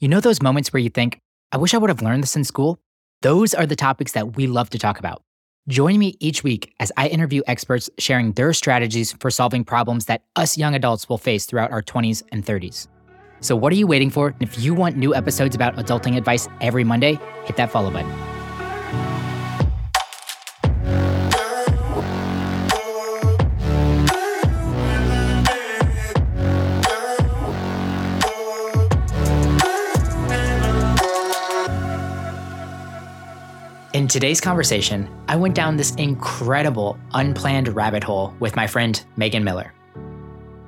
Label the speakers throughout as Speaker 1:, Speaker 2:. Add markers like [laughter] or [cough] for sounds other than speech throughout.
Speaker 1: You know those moments where you think, I wish I would have learned this in school? Those are the topics that we love to talk about. Join me each week as I interview experts sharing their strategies for solving problems that us young adults will face throughout our 20s and 30s. So, what are you waiting for? If you want new episodes about adulting advice every Monday, hit that follow button. Today's conversation, I went down this incredible, unplanned rabbit hole with my friend Megan Miller.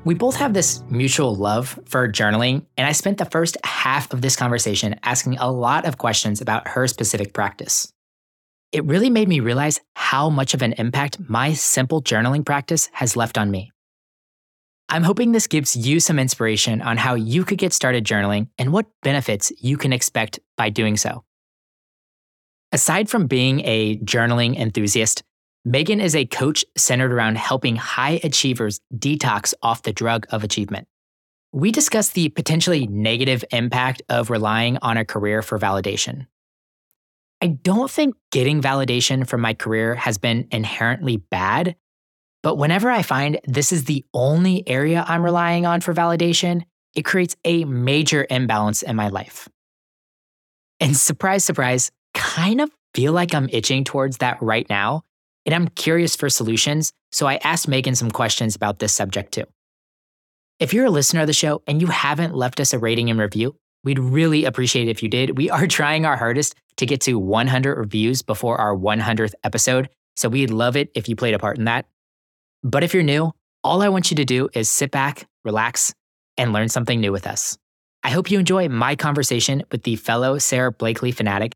Speaker 1: We both have this mutual love for journaling, and I spent the first half of this conversation asking a lot of questions about her specific practice. It really made me realize how much of an impact my simple journaling practice has left on me. I'm hoping this gives you some inspiration on how you could get started journaling and what benefits you can expect by doing so. Aside from being a journaling enthusiast, Megan is a coach centered around helping high achievers detox off the drug of achievement. We discuss the potentially negative impact of relying on a career for validation. I don't think getting validation from my career has been inherently bad, but whenever I find this is the only area I'm relying on for validation, it creates a major imbalance in my life. And surprise, surprise, kind of feel like I'm itching towards that right now, and I'm curious for solutions, so I asked Megan some questions about this subject too. If you're a listener of the show and you haven't left us a rating and review, we'd really appreciate it if you did. We are [laughs] trying our hardest to get to 100 reviews before our 100th episode, so we'd love it if you played a part in that. But if you're new, all I want you to do is sit back, relax, and learn something new with us. I hope you enjoy my conversation with the fellow Sara Blakely fanatic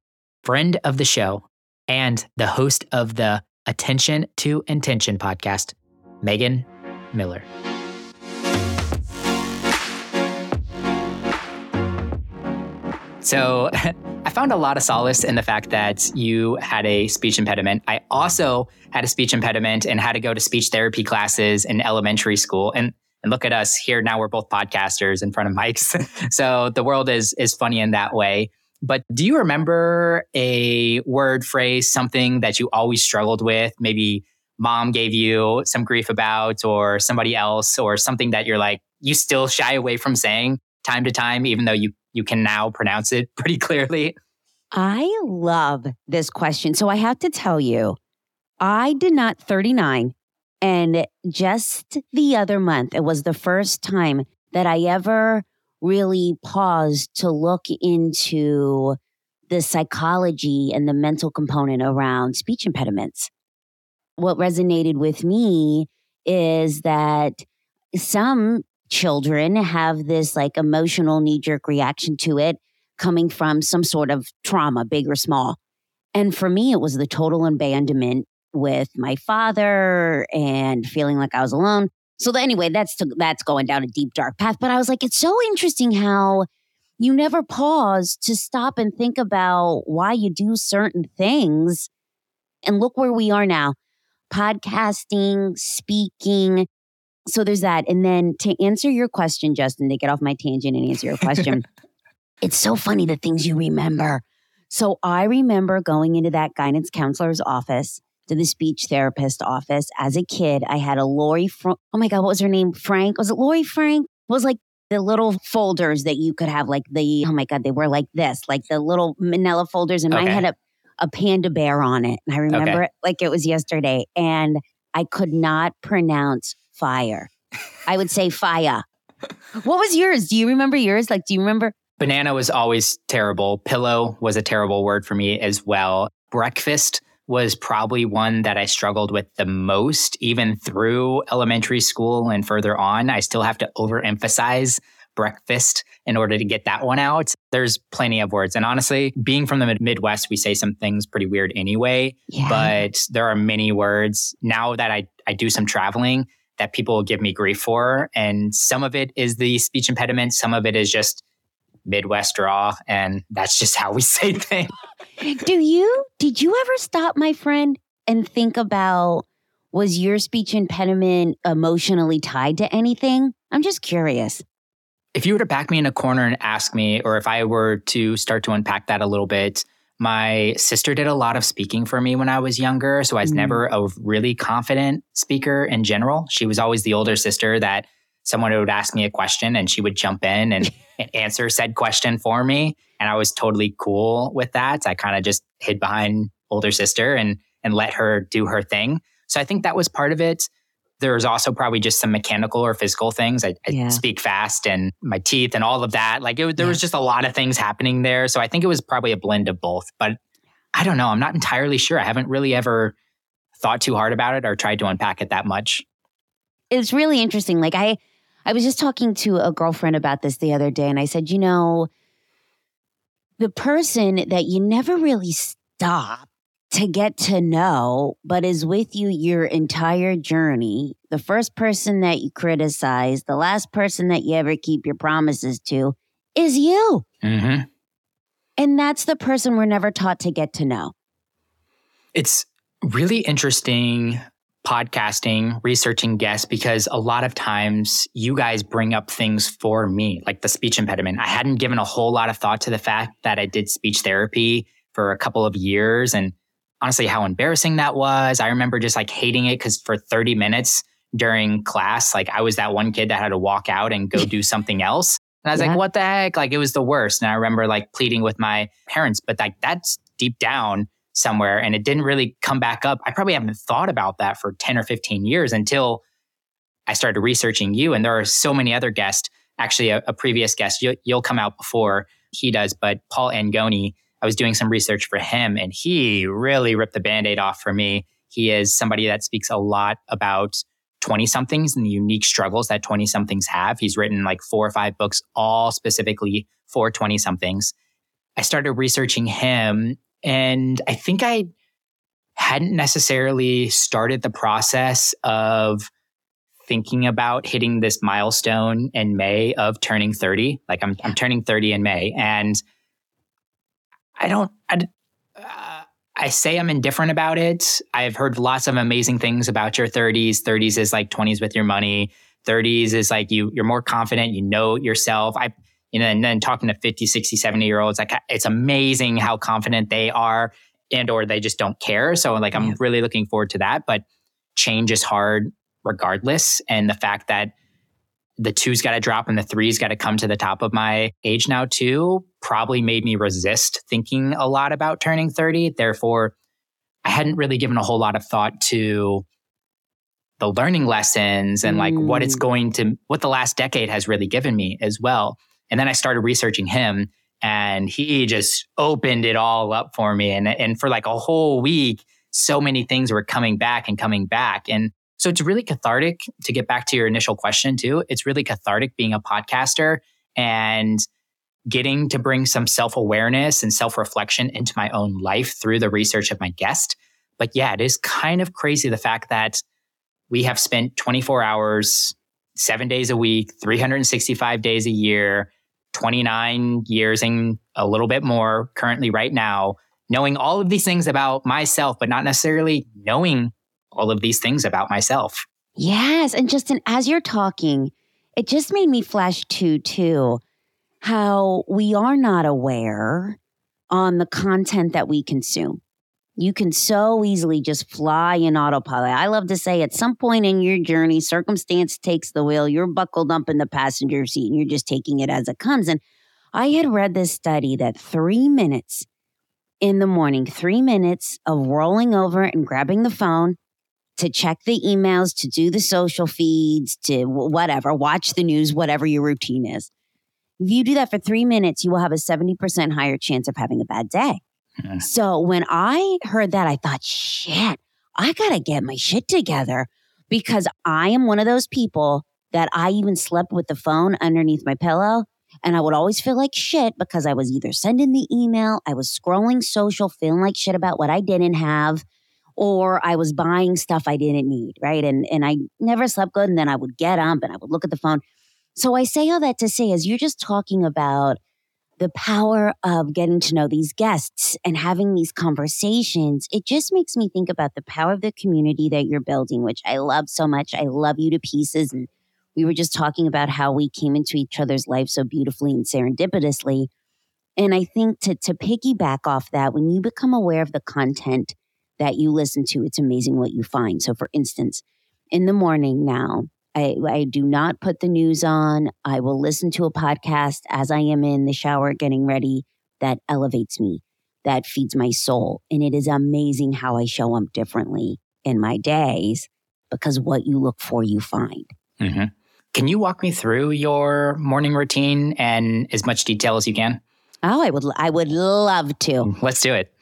Speaker 1: friend of the show, and the host of the Attention to Intention podcast, Megan Miller. So [laughs] I found a lot of solace in the fact that you had a speech impediment. I also had a speech impediment and had to go to speech therapy classes in elementary school. And and look at us here now we're both podcasters in front of mics. [laughs] so the world is is funny in that way. But do you remember a word, phrase, something that you always struggled with? Maybe mom gave you some grief about, or somebody else, or something that you're like, you still shy away from saying time to time, even though you, you can now pronounce it [laughs] pretty clearly?
Speaker 2: I love this question. So I have to tell you, I did not 39. And just the other month, it was the first time that I ever really paused to look into the psychology and the mental component around speech impediments. What resonated with me is that some children have this like emotional knee jerk reaction to it coming from some sort of trauma, big or small. And for me, it was the total abandonment with my father and feeling like I was alone. So anyway, that's to, that's going down a deep dark path. But I was like, it's so interesting how you never pause to stop and think about why you do certain things. And look where we are now podcasting, speaking. So there's that. And then to answer your question, Justin, to get off my tangent and answer your question, [laughs] it's so funny the things you remember. So I remember going into that guidance counselor's office to the speech therapist office as a kid. I had a Lori, Fr- oh my God, what was her name? Frank? Was it Lori Frank? It was like the little folders that you could have, like the, oh my God, they were like this, like the little manila folders. And okay. mine had a, a panda bear on it. And I remember okay. it like it was yesterday. And I could not pronounce fire. I would say fire. what was yours? Do you remember yours? Like, do you remember?
Speaker 1: Banana was always terrible. Pillow was a terrible word for me as well. Breakfast was probably one that I struggled with the most, even through elementary school and further on. I still have to overemphasize breakfast in order to get that one out. There's plenty of words. And honestly, being from the Midwest, we say some things pretty weird anyway, yeah. but there are many words now that I, I do some traveling that people give me grief for. And some of it is the speech impediment, some of it is just Midwest draw, and that's just how we [laughs] say things.
Speaker 2: Do you, did you ever stop, my friend, and think about was your speech impediment emotionally tied to anything? I'm just curious.
Speaker 1: if you were to back me in a corner and ask me, or if I were to start to unpack that a little bit, my sister did a lot of speaking for me when I was younger. So I was mm. never a really confident speaker in general. She was always the older sister that someone would ask me a question and she would jump in and, [laughs] and answer said question for me. And I was totally cool with that. I kind of just hid behind older sister and and let her do her thing. So I think that was part of it. There's also probably just some mechanical or physical things. I, I yeah. speak fast and my teeth and all of that. Like it, there yeah. was just a lot of things happening there. So I think it was probably a blend of both. But I don't know. I'm not entirely sure. I haven't really ever thought too hard about it or tried to unpack it that much.
Speaker 2: It's really interesting. Like I I was just talking to a girlfriend about this the other day and I said, you know, the person that you never really stop to get to know, but is with you your entire journey. The first person that you criticize, the last person that you ever keep your promises to is you. Mm-hmm. And that's the person we're never taught to get to know.
Speaker 1: It's really interesting podcasting, researching guests, because a lot of times you guys bring up things for me, like the speech impediment. I hadn't given a whole lot of thought to the fact that I did speech therapy for a couple of years and honestly how embarrassing that was. I remember just like hating it because for 30 minutes during class, like I was that one kid that had to walk out and go [laughs] do something else. And I was yeah. like, what the heck? Like it was the worst. And I remember like pleading with my parents, but like that's deep down somewhere and it didn't really come back up. I probably haven't thought about that for 10 or 15 years until I started researching you. And there are so many other guests, actually, a, a previous guest, you, will come out before he does, but Paul Angone I was doing some research for him and he really ripped the band aid off for me. He is somebody that speaks a lot about 20 somethings and the unique struggles that 20 somethings have. He's written like four or five books, all specifically for 20 somethings. I started researching him and I think I hadn't necessarily started the process of thinking about hitting this milestone in May of turning 30. Like I'm, I'm turning 30 in May. And I don't. I, uh, I say I'm indifferent about it. I've heard lots of amazing things about your 30s. 30s is like 20s with your money. 30s is like you you're more confident, you know yourself. I you know, and then talking to 50, 60, 70 year olds, like it's amazing how confident they are and or they just don't care. So like I'm yeah. really looking forward to that. But change is hard regardless. And the fact that the two's got to drop and the three's got to come to the top of my age now too probably made me resist thinking a lot about turning 30 therefore i hadn't really given a whole lot of thought to the learning lessons and like mm. what it's mm. going to what the last decade has really given me as well and then i started researching him and he just opened it all up for me and and for like a whole week so many things were coming back and coming back and so it's really cathartic to get back to your initial question, too. It's really cathartic being a podcaster and getting to bring some self awareness and self reflection into my own life through the research of my guest. But yeah, it is kind of crazy the fact that we have spent 24 hours, seven days a week, 365 days a year, 29 years and a little bit more currently right now, knowing all of these things about myself, but not necessarily knowing all of these things about myself.
Speaker 2: Yes. And Justin, as you're talking, it just made me flash to, too, how we are not aware on the content that we consume. You can so easily just fly in autopilot. I love to say at some point in your journey, circumstance takes the wheel, you're buckled up in the passenger seat and you're just taking it as it comes. And I had read this study that three minutes in the morning, three minutes of rolling over and grabbing the phone to check the emails, to do the social feeds, to whatever, watch the news, whatever your routine is. If you do that for three minutes, you will have a 70% higher chance of having a bad day. So when I heard that, I thought, shit, I got to get my shit together because I am one of those people that I even slept with the phone underneath my pillow. And I would always feel like shit because I was either sending the email, I was scrolling social, feeling like shit about what I didn't have or I was buying stuff I didn't need, right? And and I never slept good and then I would get up and I would look at the phone. So I say all that to say is you're just talking about the power of getting to know these guests and having these conversations, it just makes me think about the power of the community that you're building, which I love so much. I love you to pieces and we were just talking about how we came into each other's life so beautifully and serendipitously. And I think to, to piggyback off that, when you become aware of the content that you listen to, it's amazing what you find. So, for instance, in the morning now, I, I do not put the news on. I will listen to a podcast as I am in the shower getting ready that elevates me, that feeds my soul. And it is amazing how I show up differently in my days because what you look for, you find.
Speaker 1: Mm-hmm. Can you walk me through your morning routine and as much detail as you can?
Speaker 2: Oh, I would I would love to.
Speaker 1: Let's do it.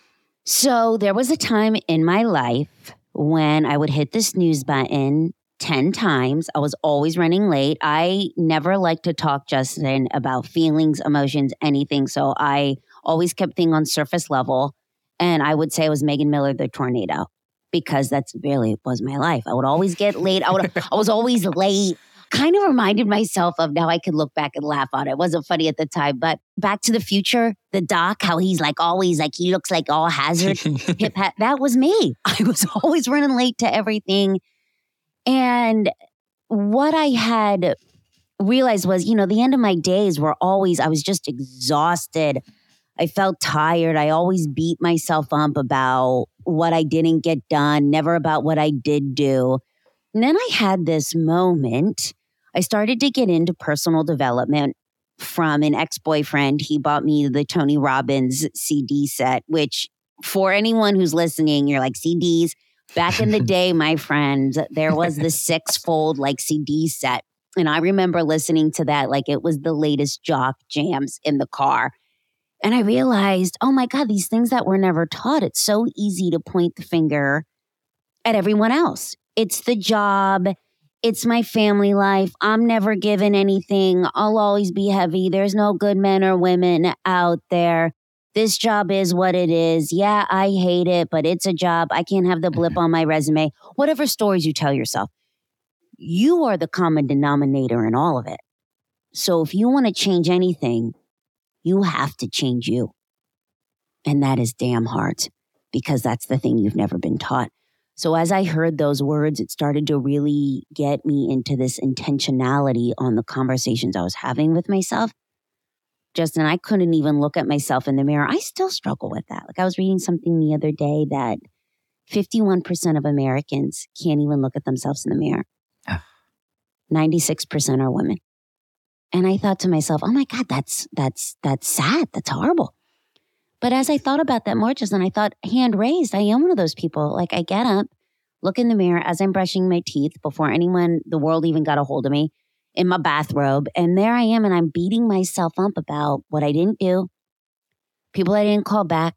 Speaker 2: So, there was a time in my life when I would hit the snooze button 10 times. I was always running late. I never liked to talk, Justin, about feelings, emotions, anything. So, I always kept things on surface level. And I would say I was Megan Miller, the tornado, because that's really was my life. I would always get late. I would [laughs] I was always late kind of reminded myself of now I could look back and laugh on it. It wasn't funny at the time, but Back to the Future, the doc, how he's like always like he looks like all hazard [laughs] hip hat. That was me. [laughs] I was always running late to everything. And what I had realized was, you know, the end of my days were always, I was just exhausted. I felt tired. I always beat myself up about what I didn't get done, never about what I did do. And then I had this moment I started to get into personal development from an ex boyfriend. He bought me the Tony Robbins CD set, which for anyone who's listening, you're like, CDs. Back in the [laughs] day, my friend, there was the six fold like CD set. And I remember listening to that like it was the latest jock jams in the car. And I realized, oh my God, these things that were never taught, it's so easy to point the finger at everyone else. It's the job, it's my family life. I'm never given anything. I'll always be heavy. There's no good men or women out there. This job is what it is. Yeah, I hate it, but it's a job. I can't have the blip mm-hmm. on my resume. Whatever stories you tell yourself, you are the common denominator in all of it. So if you want to change anything, you have to change you. And that is damn hard because that's the thing you've never been taught. So as I heard those words, it started to really get me into this intentionality on the conversations I was having with myself. Justin, I couldn't even look at myself in the mirror. I still struggle with that. Like I was reading something the other day that 51% of Americans can't even look at themselves in the mirror. 96% are women. And I thought to myself, "Oh my god, that's that's that's sad. That's horrible." But as I thought about that more just then, I thought, hand raised, I am one of those people. Like I get up, look in the mirror as I'm brushing my teeth before anyone, the world even got a hold of me in my bathrobe. And there I am, and I'm beating myself up about what I didn't do, people I didn't call back,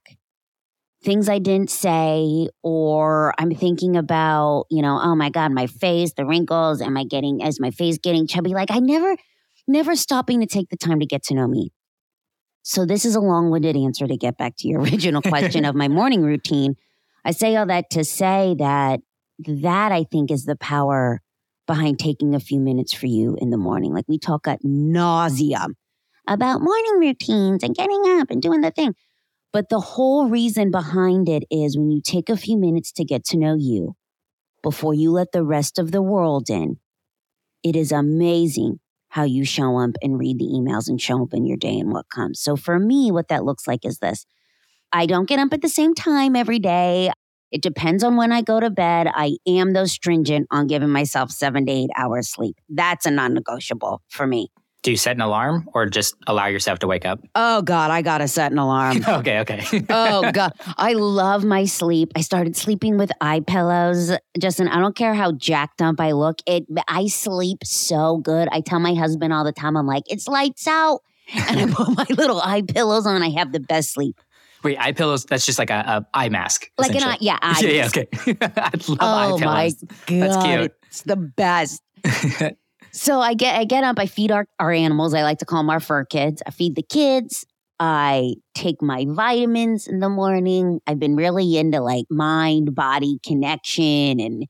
Speaker 2: things I didn't say, or I'm thinking about, you know, oh my God, my face, the wrinkles, am I getting, is my face getting chubby? Like I never, never stopping to take the time to get to know me. So, this is a long winded answer to get back to your [laughs] original question of my morning routine. I say all that to say that that I think is the power behind taking a few minutes for you in the morning. Like we talk at nauseum about morning routines and getting up and doing the thing. But the whole reason behind it is when you take a few minutes to get to know you before you let the rest of the world in, it is amazing how you show up and read the emails and show up in your day and what comes. So for me, what that looks like is this I don't get up at the same time every day. It depends on when I go to bed. I am though stringent on giving myself seven to eight hours sleep. That's a non negotiable for me.
Speaker 1: Do you set an alarm or just allow yourself to wake up?
Speaker 2: Oh God, I gotta set an alarm. [laughs]
Speaker 1: okay, okay. [laughs]
Speaker 2: oh God. I love my sleep. I started sleeping with eye pillows. Justin, I don't care how jacked up I look. It I sleep so good. I tell my husband all the time, I'm like, it's lights out. And I [laughs] put my little eye pillows on. I have the best sleep.
Speaker 1: Wait, eye pillows? That's just like a, a eye mask.
Speaker 2: Like an eye, yeah, [laughs] eye
Speaker 1: yeah, yeah, okay. [laughs] I love
Speaker 2: oh
Speaker 1: eye pillows.
Speaker 2: my God.
Speaker 1: That's cute.
Speaker 2: It's the best. [laughs] So I get I get up, I feed our, our animals. I like to call them our fur kids. I feed the kids. I take my vitamins in the morning. I've been really into like mind body connection and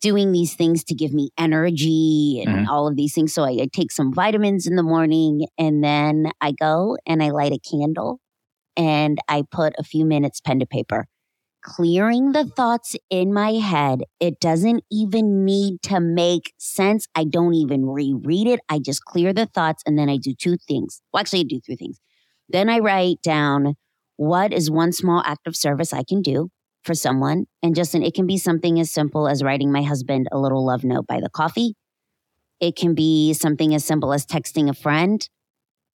Speaker 2: doing these things to give me energy and
Speaker 1: Mhm.
Speaker 2: all of these things. So I, I take some vitamins in the morning and then I go and I light a candle and I put a few minutes pen to paper clearing the thoughts in my head. It doesn't even need to make sense. I don't even reread it. I just clear the thoughts and then I do two things. Well, actually, I do three things. Then I write down what is one small act of service I can do for someone. And Justin, it can be something as simple as writing my husband a little love note by the coffee. It can be something as simple as texting a friend.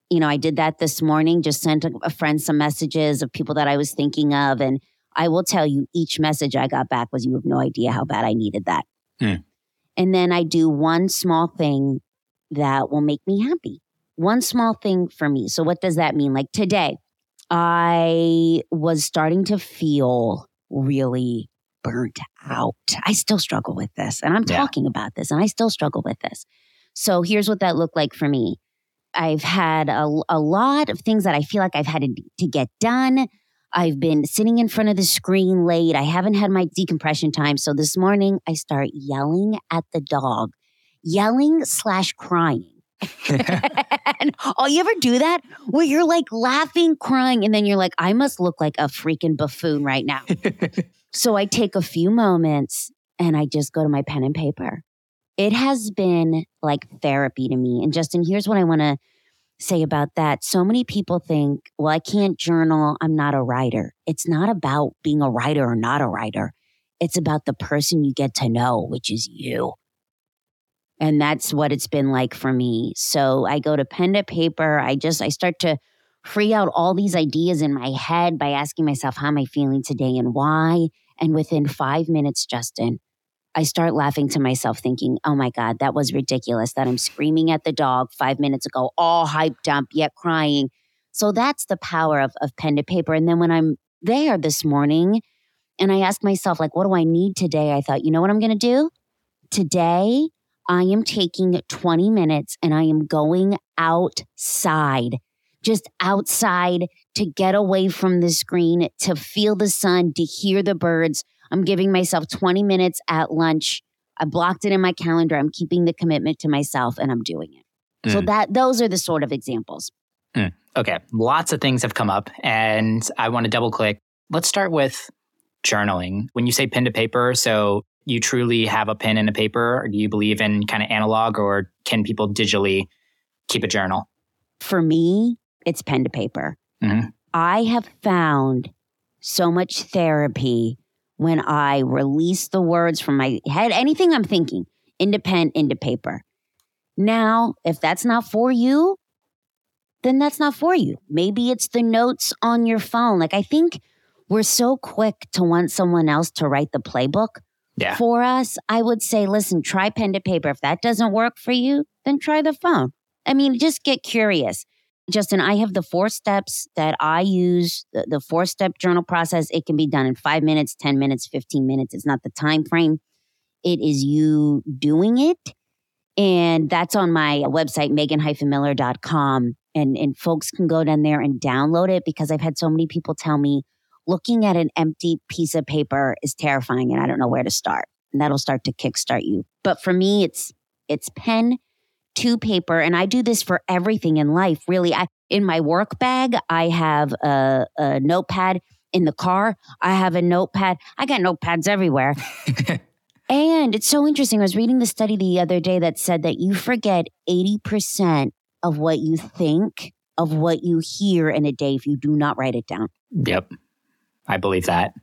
Speaker 2: You know, I did that this morning, just sent a, a friend some messages of people that I was thinking of. And I will tell you, each message I got back was, You have no idea how bad I needed that. Hmm. And then I do one small thing that will make me happy. One small thing for me. So, what does that mean? Like today, I was starting to feel really burnt out. I still struggle with this. And I'm yeah. talking about this and I still struggle with this. So here's what that looked like for me. I've had a, a lot of things that I feel like I've had to, to get done. I've been sitting in front of the screen late. I haven't had my decompression time. So this morning I start yelling at the dog, yelling slash crying. [laughs] and oh, you ever do that where you're like laughing, crying, and then you're like, I must look like a freaking buffoon right now. [laughs] so I take a few moments and I just go to my pen and paper. It has been like therapy to me. And Justin, here's what I want to say about that. So many people think, well, I can't journal. I'm not a writer. It's not about being a writer or not a writer. It's about the person you get to know, which is you. And that's what it's been like for me. So I go to pen to paper. I just, I start to free out all these ideas in my head by asking myself, how am I feeling today and why? And within five minutes, Justin, I start laughing to myself, thinking, oh my God, that was ridiculous that I'm screaming at the dog five minutes ago, all hyped up, yet crying. So that's the power of, of pen to paper. And then when I'm there this morning and I ask myself, like, what do I need today? I thought, you know what I'm going to do? Today, I am taking 20 minutes and I am going outside, just outside to get away from the screen, to feel the sun, to hear the birds. I'm giving myself 20 minutes at lunch. I blocked it in my calendar. I'm keeping the commitment to myself and I'm doing it. Mm. So that those are the sort of examples.
Speaker 1: Mm. Okay, lots of things have come up and I want to double click. Let's start with journaling. When you say pen to paper, so you truly have a pen and a paper? Or do you believe in kind of analog or can people digitally keep a journal?
Speaker 2: For me, it's pen to paper. Mm-hmm. I have found so much therapy when I release the words from my head, anything I'm thinking, into pen, into paper. Now, if that's not for you, then that's not for you. Maybe it's the notes on your phone. Like, I think we're so quick to want someone else to write the playbook
Speaker 1: yeah.
Speaker 2: for us, I would say, listen, try pen to paper. If that doesn't work for you, then try the phone. I mean, just get curious. Justin, I have the four steps that I use, the, the four step journal process. It can be done in five minutes, 10 minutes, 15 minutes. It's not the time frame. It is you doing it. And that's on my website, megan-miller.com. And, and folks can go down there and download it because I've had so many people tell me, looking at an empty piece of paper is terrifying and I don't know where to start. And that'll start to kickstart you. But for me, it's it's pen to paper. And I do this for everything in life. Really, I in my work bag, I have a, a notepad. In the car, I have a notepad. I got notepads everywhere. [laughs] and it's so interesting. I was reading the study the other day that said that you forget 80% of what you think, of what you hear in a day if you do not write it down.
Speaker 1: Yep. I believe that.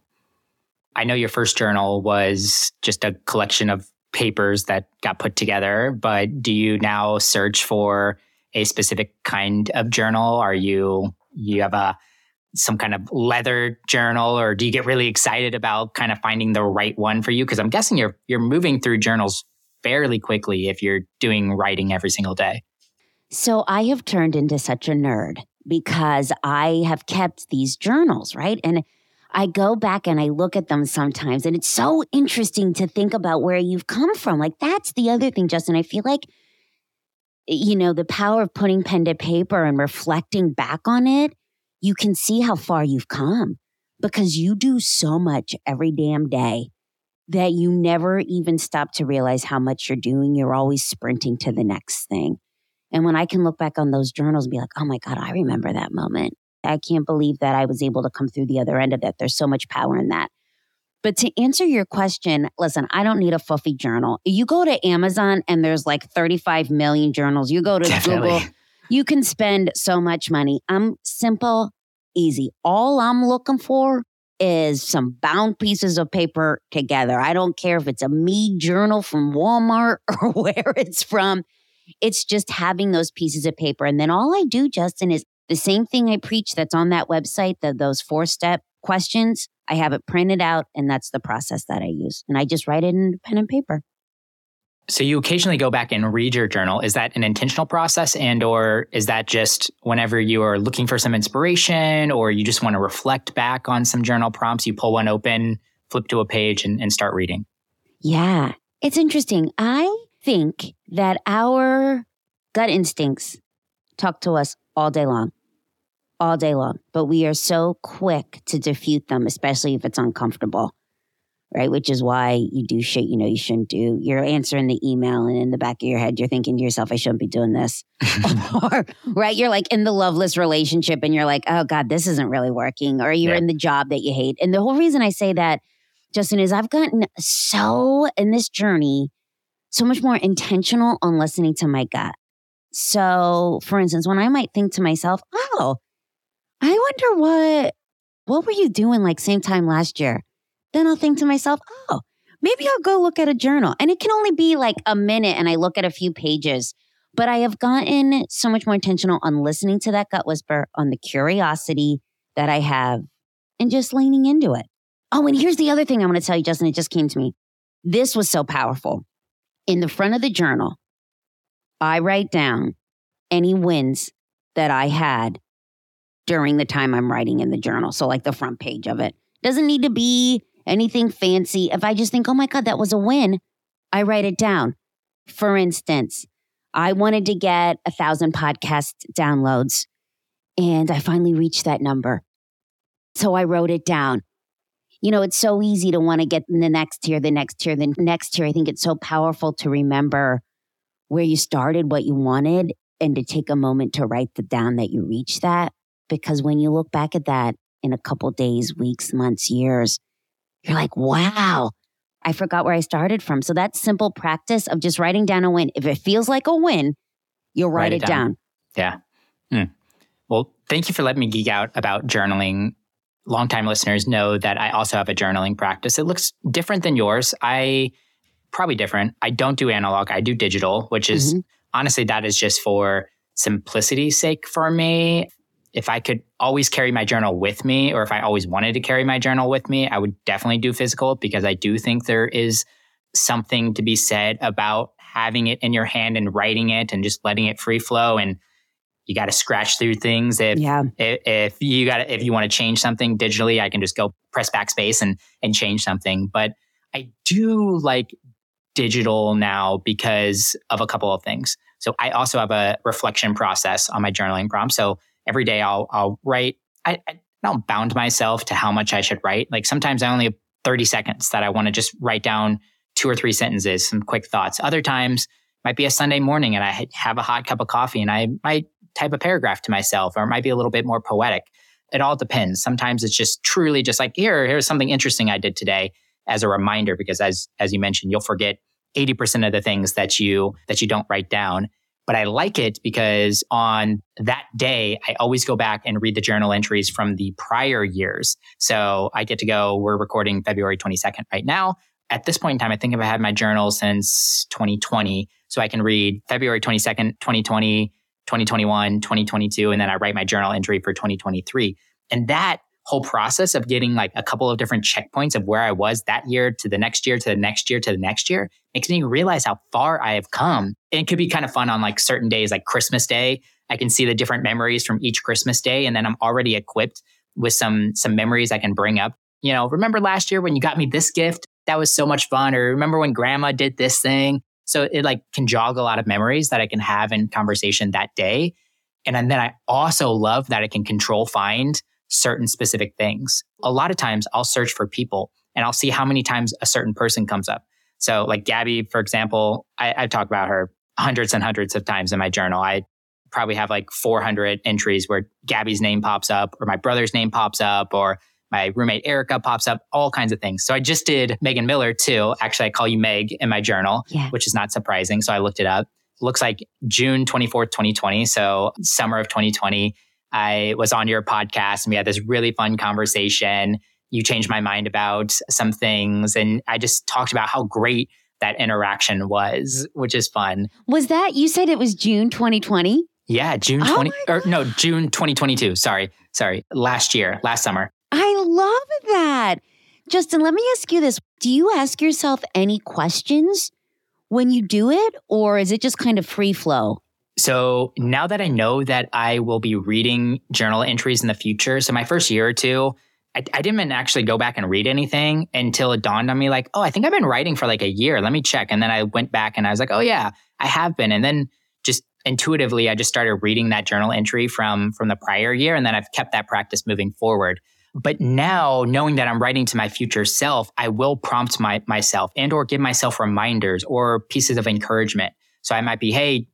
Speaker 1: I know your first journal was just a collection of papers that got put together, but do you now search for a specific kind of journal? Are you you have a some kind of leather journal or do you get really excited about kind of finding the right one for you because I'm guessing you're you're moving through journals fairly quickly if you're doing writing every single day.
Speaker 2: So I have turned into such a nerd because I have kept these journals, right? And I go back and I look at them sometimes, and it's so interesting to think about where you've come from. Like, that's the other thing, Justin. I feel like, you know, the power of putting pen to paper and reflecting back on it, you can see how far you've come because you do so much every damn day that you never even stop to realize how much you're doing. You're always sprinting to the next thing. And when I can look back on those journals and be like, oh my God, I remember that moment. I can't believe that I was able to come through the other end of it. There's so much power in that. But to answer your question, listen, I don't need a fluffy journal. You go to Amazon and there's like 35 million journals. You go to
Speaker 1: Definitely.
Speaker 2: Google, you can spend so much money. I'm simple, easy. All I'm looking for is some bound pieces of paper together. I don't care if it's a me journal from Walmart [laughs] or where it's from. It's just having those pieces of paper. And then all I do, Justin, is the same thing I preach that's on that website, the, those four step questions. I have it printed out, and that's the process that I use. And I just write it in pen and paper.
Speaker 1: So you occasionally go back and read your journal. Is that an intentional process and or is that just whenever you are looking for some inspiration or you just want to reflect back on some journal prompts, you pull one open, flip to a page and, and start reading?
Speaker 2: Yeah, it's interesting. I think that our gut instincts talk to us all day long, all day long, but we are so quick to defute them, especially if it's uncomfortable right? Which is why you do shit you know you shouldn't do. You're answering the email, and in the back of your head, you're thinking to yourself, I shouldn't be doing this. [laughs] or, right? You're like in the loveless relationship, and you're like, oh God, this isn't really working. Or you're yeah. in the job that you hate. And the whole reason I say that, Justin, is I've gotten so in this journey, so much more intentional on listening to my gut. So, for instance, when I might think to myself, oh, I wonder what what were you doing like same time last year? then I'll think to myself, oh, maybe I'll go look at a journal. And it can only be like a minute and I look at a few pages. But I have gotten so much more intentional on listening to that gut whisper, on the curiosity that I have, and just leaning into it. Oh, and here's the other thing I want to tell you, Justin. It just came to me. This was so powerful. In the front of the journal, I write down any wins that I had during the time I'm writing in the journal. So, like the front page of it. Doesn't need to be anything fancy. If I just think, oh my God, that was a win, I write it down. For instance, I wanted to get a thousand podcast downloads and I finally reached that number. So I wrote it down. You know, it's so easy to want to get the next tier, the next tier, the next tier. I think it's so powerful to remember where you started, what you wanted, and to take a moment to write the down that you reached that. Because when you look back at that in a couple days, weeks, months, years, you're like, wow, I forgot where I started from. So that simple practice of just writing down a win, if it feels like a win, you'll write, write it, down.
Speaker 1: down. Yeah. Hmm. Well, thank you for letting me geek out about journaling. Longtime listeners know that I also have a journaling practice. It looks different than yours. I probably different. I don't do analog, I do digital, which is mm-hmm. honestly, that is just for simplicity's sake for me if I could always carry my journal with me, or if I always wanted to carry my journal with me, I would definitely do physical because I do think there is something to be said about having it in your hand and writing it and just letting it free flow. And you got to scratch through things. If, yeah. if, if you got if you want to change something digitally, I can just go press backspace and and change something. But I do like digital now because of a couple of things. So I also have a reflection process on my journaling prompt. So every day I'll I'll write. I, I don't bound myself to how much I should write. Like sometimes I only have 30 seconds that I want to just write down two or three sentences, some quick thoughts. Other times might be a Sunday morning and I have a hot cup of coffee and I might type a paragraph to myself or it might be a little bit more poetic. It all depends. Sometimes it's just truly just like here, here's something interesting I did today as a reminder because as as you mentioned, you'll forget 80% of the things that you that you don't write down. But I like it because on that day, I always go back and read the journal entries from the prior years. So I get to go, we're recording February 22nd right now. At this point in time, I think I've had my journal since 2020. So I can read February 22nd, 2020, 2021, 2022, and then I write my journal entry for 2023. And that whole process of getting like a couple of different checkpoints of where I was that year to the next year to the next year to the next year makes me realize how far I have come. And it could be kind of fun on like certain days, like Christmas Day. I can see the different memories from each Christmas day, and then I'm already equipped with some some memories I can bring up. You know, remember last year when you got me this gift? That was so much fun. Or remember when grandma did this thing? So it like can jog a lot of memories that I can have in conversation that day. And then I also love that I can control find certain specific things. A lot of times I'll search for people and I'll see how many times a certain person comes up. So, like Gabby, for example, I, I talk about her hundreds and hundreds of times in my journal. I probably have like 400 entries where Gabby's name pops up or my brother's name pops up or my roommate Erica pops up, all kinds of things. So I just did Megan Miller too. Actually, I call you Meg in my journal, yeah. which is not surprising. So I looked it up. looks like June 24th, 2020. So summer of 2020. I was on your podcast and we had this really fun conversation. You changed my mind about some things. And I just talked about how great that interaction was, which is fun.
Speaker 2: Was that, you said it was June 2020?
Speaker 1: Yeah, June 20, oh or no, June 2022. Sorry, sorry, last year, last summer.
Speaker 2: I love that. Justin, let me ask you this. Do you ask yourself any questions when you do it, or is it just kind of free flow?
Speaker 1: So now that I know that I will be reading journal entries in the future, so my first year or two, I, I, didn't actually go back and read anything until it dawned on me like, oh, I think I've been writing for like a year. Let me check. And then I went back and I was like, oh, yeah, I have been. And then just intuitively, I just started reading that journal entry from from the prior year. And then I've kept that practice moving forward. But now knowing that I'm writing to my future self, I will prompt my myself and or give myself reminders or pieces of encouragement. So I might be, hey,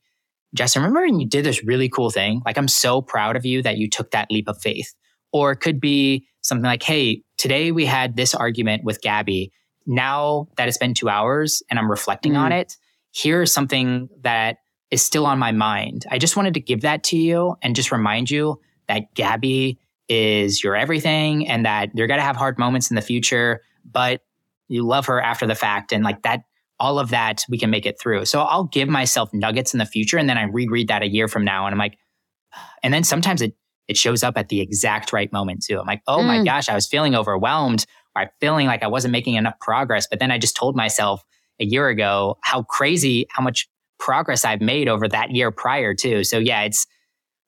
Speaker 1: Justin, remember when you did this really cool thing? Like, I'm so proud of you that you took that leap of faith. Or it could be something like, hey, today we had this argument with Gabby. Now that it's been two hours and I'm reflecting mm. on it, here's something that is still on my mind. I just wanted to give that to you and just remind you that Gabby is your everything and that you're going to have hard moments in the future, but you love her after the fact. And like that all of that we can make it through. So I'll give myself nuggets in the future and then I reread that a year from now and I'm like, and then sometimes it it shows up at the exact right moment too. I'm like, oh mm. my gosh, I was feeling overwhelmed or I'm feeling like I wasn't making enough progress. But then I just told myself a year ago how crazy, how much progress I've made over that year prior too. So yeah, it's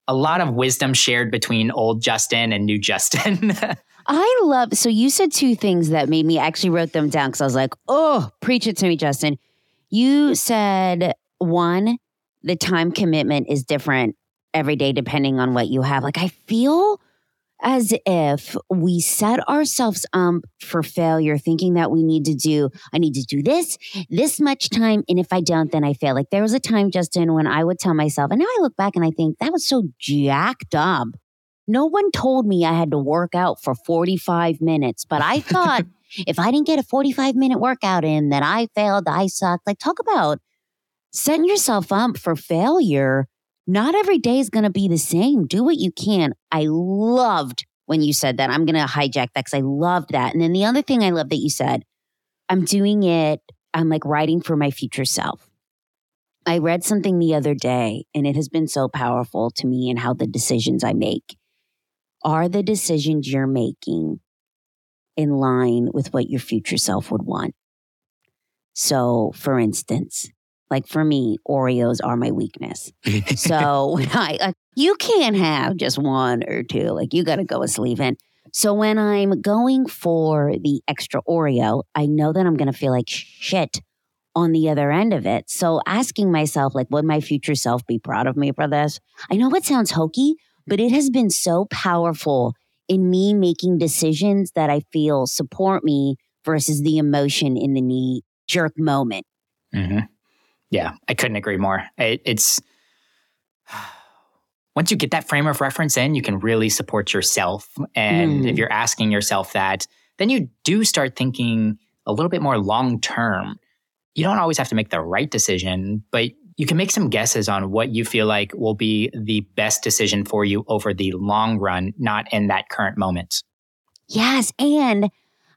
Speaker 1: a lot of wisdom shared between old Justin and new Justin. [laughs]
Speaker 2: I love, so you said two things that made me actually wrote them down because I was like, oh, preach it to me, Justin. You said one, the time commitment is different every day depending on what you have. Like, I feel as if we set ourselves up for failure, thinking that we need to do, I need to do this, this much time. And if I don't, then I fail. Like, there was a time, Justin, when I would tell myself, and now I look back and I think that was so jacked up no one told me I had to work out for 45 minutes, but I thought [laughs] if I didn't get a 45 minute workout in, that I failed, I sucked. Like, talk about setting yourself up for failure. Not every day is going to be the same. Do what you can. I loved when you said that. I'm going to hijack that because I loved that. And then the other thing I love that you said, I'm doing it, I'm like writing for my future self. I read something the other day and it has been so powerful to me and how the decisions I make. Are the decisions you're making in line with what your future self would want? So, for instance, like for me, Oreos are my weakness. [laughs] so I, uh, you can't have just one or two. Like you got to go with sleeving. So when I'm going for the extra Oreo, I know that I'm going to feel like shit on the other end of it. So asking myself, like, would my future self be proud of me for this? I know it sounds hokey, but it has been so powerful in me making decisions that I feel support me versus the emotion in the knee jerk moment.
Speaker 1: Mm-hmm. Yeah, I couldn't agree more. It, it's once you get that frame of reference in, you can really support yourself. And mm. if you're asking yourself that, then you do start thinking a little bit more long term. You don't always have to make the right decision, but you can make some guesses on what you feel like will be the best decision for you over the long run, not in that current moment.
Speaker 2: Yes. And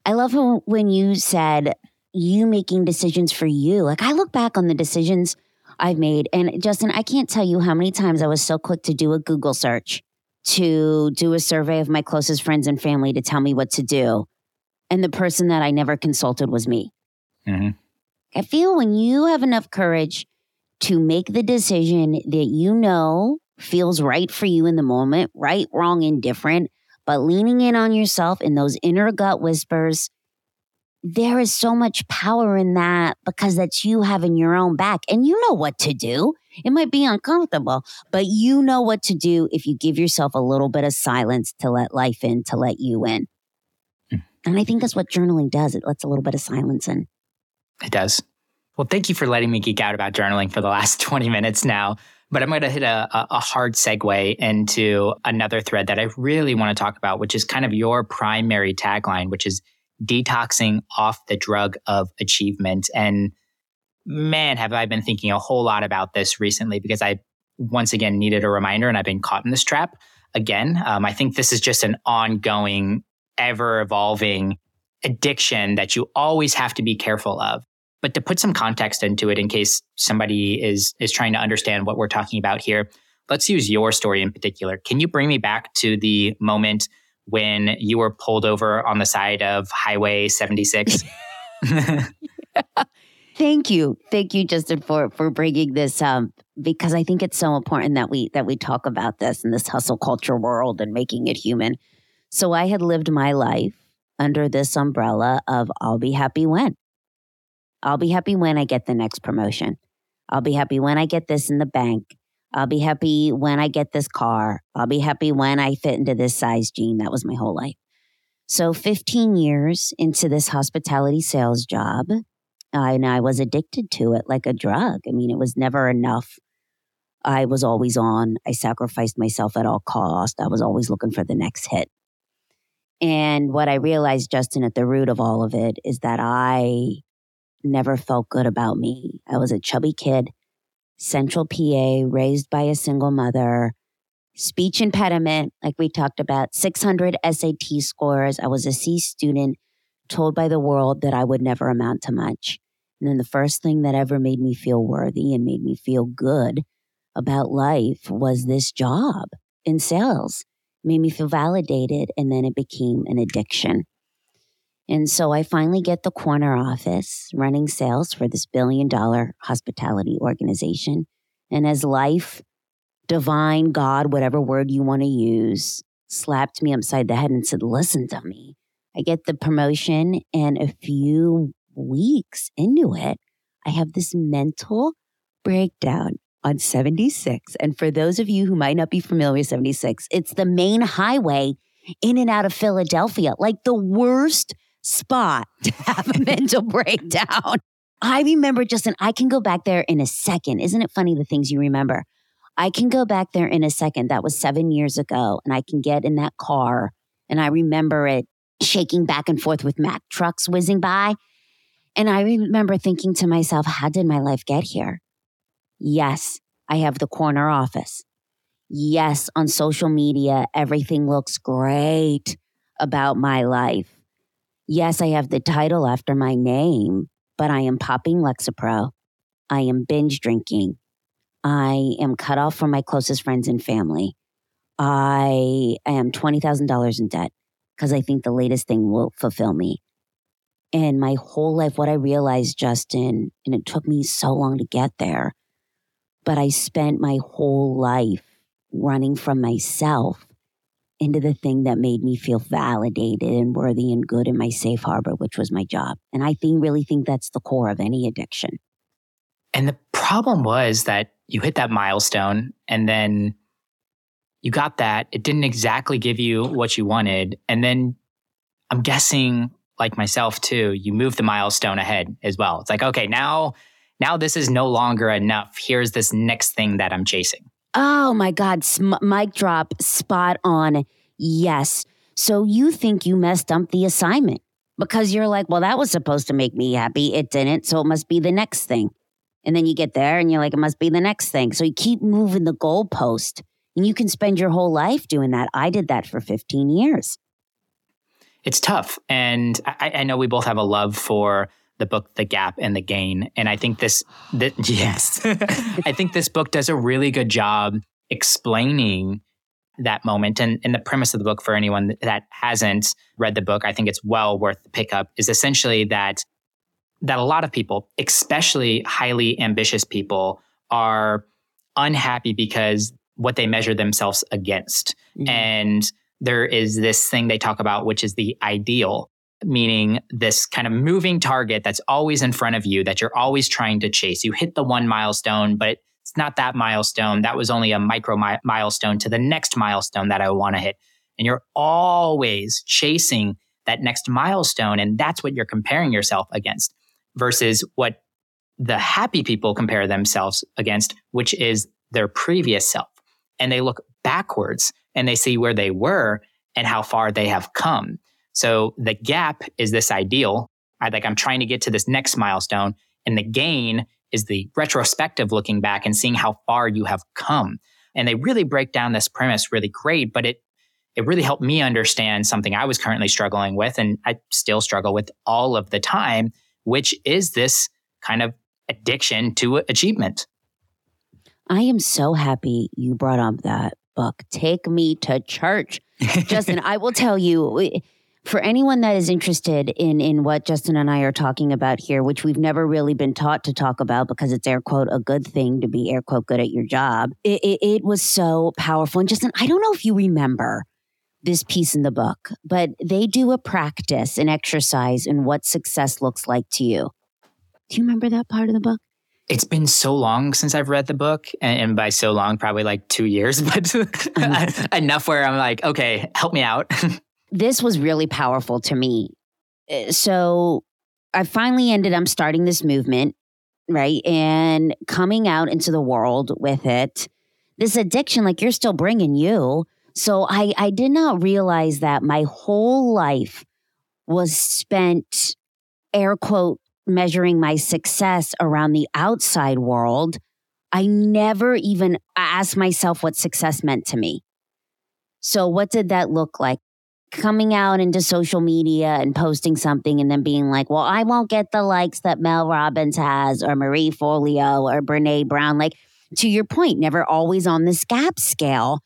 Speaker 2: I love when you said you making decisions for you. Like I look back on the decisions I've made, and Justin, I can't tell you how many times I was so quick to do a Google search, to do a survey of my closest friends and family to tell me what to do. And the person that I never consulted was me. Mm-hmm. I feel when you have enough courage to make the decision that you know feels right for you in the moment, right, wrong, indifferent, but leaning in on yourself in those inner gut whispers. There is so much power in that because that's you having your own back and you know what to do. It might be uncomfortable, but you know what to do if you give yourself a little bit of silence to let life in, to let you in. Mm. And I think that's what journaling does. It lets a little bit of silence in.
Speaker 1: It does. Well, thank you for letting me geek out about journaling for the last [laughs] 20 minutes now. But I'm going to hit a, a hard segue into another thread that I really want to talk about, which is kind of your primary tagline, which is detoxing off the drug of achievement. And man, have I been thinking a whole lot about this recently because I once again needed a reminder and I've been caught in this trap again. Um, I think this is just an ongoing, ever evolving addiction that you always have to be careful of. But to put some context into it in case somebody is is trying to understand what we're talking about here, let's use your story in particular. Can you bring me back to the moment when you were pulled over on the side of Highway 76? [laughs]
Speaker 2: Thank you. Thank you Justin for for bringing this up because I think it's so important that we that we talk about this in this hustle culture world and making it human. So I had lived my life under this umbrella of I'll be happy when. I'll be happy when I get the next promotion. I'll be happy when I get this in the bank. I'll be happy when I get this car. I'll be happy when I fit into this size jean. That was my whole life. So 15 years into this hospitality sales job, and I was addicted to it like a drug. I mean, it was never enough. I was always on. I sacrificed myself at all cost. I was always looking for the next hit. And what I realized, Justin, at the root of all of it is that I never felt good about me. I was a chubby kid, central PA, raised by a single mother, speech impediment, like we talked about, 600 SAT scores. I was a C student, told by the world that I would never amount to much. And then the first thing that ever made me feel worthy and made me feel good about life was this job in sales. It made me feel validated, and then it became an addiction. And so I finally get the corner office running sales for this billion dollar hospitality organization. And as life, divine, God, whatever word you want to use, slapped me upside the head and said, Listen to me. I get the promotion, and a few weeks into it, I have this mental breakdown on 76. And for those of you who might not be familiar with 76, it's the main highway in and out of Philadelphia, like the worst spot [laughs] to have a mental breakdown. I remember Justin, I can go back there in a second. Isn't it funny the things you remember? I can go back there in a second. That was seven years ago. And I can get in that car and I remember it shaking back and forth with Mack trucks whizzing by. And I remember thinking to myself, how did my life get here? Yes, I have the corner office. Yes, on social media, everything looks great about my life. Yes, I have the title after my name, but I am popping Lexapro. I am binge drinking. I am cut off from my closest friends and family. I am $20,000 in debt because I think the latest thing will fulfill me. And my whole life, what I realized, Justin, and it took me so long to get there, but I spent my whole life running from myself into the thing that made me feel validated and worthy and good in my safe harbor, which was my job. And I think really think that's the core of any addiction.
Speaker 1: And the problem was that you hit that milestone and then you got that. It didn't exactly give you what you wanted. And then I'm guessing like myself too, you move the milestone ahead as well. It's like, okay, now, now this is no longer enough. Here's this next thing that I'm chasing.
Speaker 2: Oh my God, Sm- mic drop, spot on. Yes. So you think you messed up the assignment because you're like, well, that was supposed to make me happy. It didn't. So it must be the next thing. And then you get there and you're like, it must be the next thing. So you keep moving the goalpost and you can spend your whole life doing that. I did that for 15 years
Speaker 1: it's tough. And I, I, know we both have a love for the book The Gap and the Gain. And I think this, that, [laughs] yes, I think this book does a really good job explaining that moment. And, and the premise of the book for anyone that hasn't read the book, I think it's well worth the pickup, is essentially that that a lot of people, especially highly ambitious people, are unhappy because what they measure themselves against. Mm-hmm. And there is this thing they talk about, which is the ideal, meaning this kind of moving target that's always in front of you that you're always trying to chase. You hit the one milestone, but it's not that milestone. That was only a micro mi- milestone to the next milestone that I want to hit. And you're always chasing that next milestone. And that's what you're comparing yourself against versus what the happy people compare themselves against, which is their previous self and they look backwards and they see where they were and how far they have come. So the gap is this ideal. I like I'm trying to get to this next milestone and the gain is the retrospective looking back and seeing how far you have come. And they really break down this premise really great, but it it really helped me understand something I was currently struggling with and I still struggle with all of the time, which is this kind of addiction to achievement.
Speaker 2: I am so happy you brought up that book. Take me to church. [laughs] Justin, I will tell you for anyone that is interested in in what Justin and I are talking about here, which we've never really been taught to talk about because it's air quote a good thing to be air quote good at your job. It, it, it was so powerful. And Justin, I don't know if you remember this piece in the book, but they do a practice, an exercise in what success looks like to you. Do you remember that part of the book?
Speaker 1: it's been so long since I've read the book, and, by so long, probably like two years, [laughs] but [laughs] enough where I'm like, okay, help me out. [laughs]
Speaker 2: this was really powerful to me. Uh, so I finally ended up starting this movement, right? And coming out into the world with it. This addiction, like you're still bringing you. So I, I did not realize that my whole life was spent air quote measuring my success around the outside world, I never even asked myself what success meant to me. So, what did that look like? Coming out into social media and posting something and then being like, well, I won't get the likes that Mel Robbins has or Marie Forleo or Brene Brown. Like, to your point, never always on this gap scale.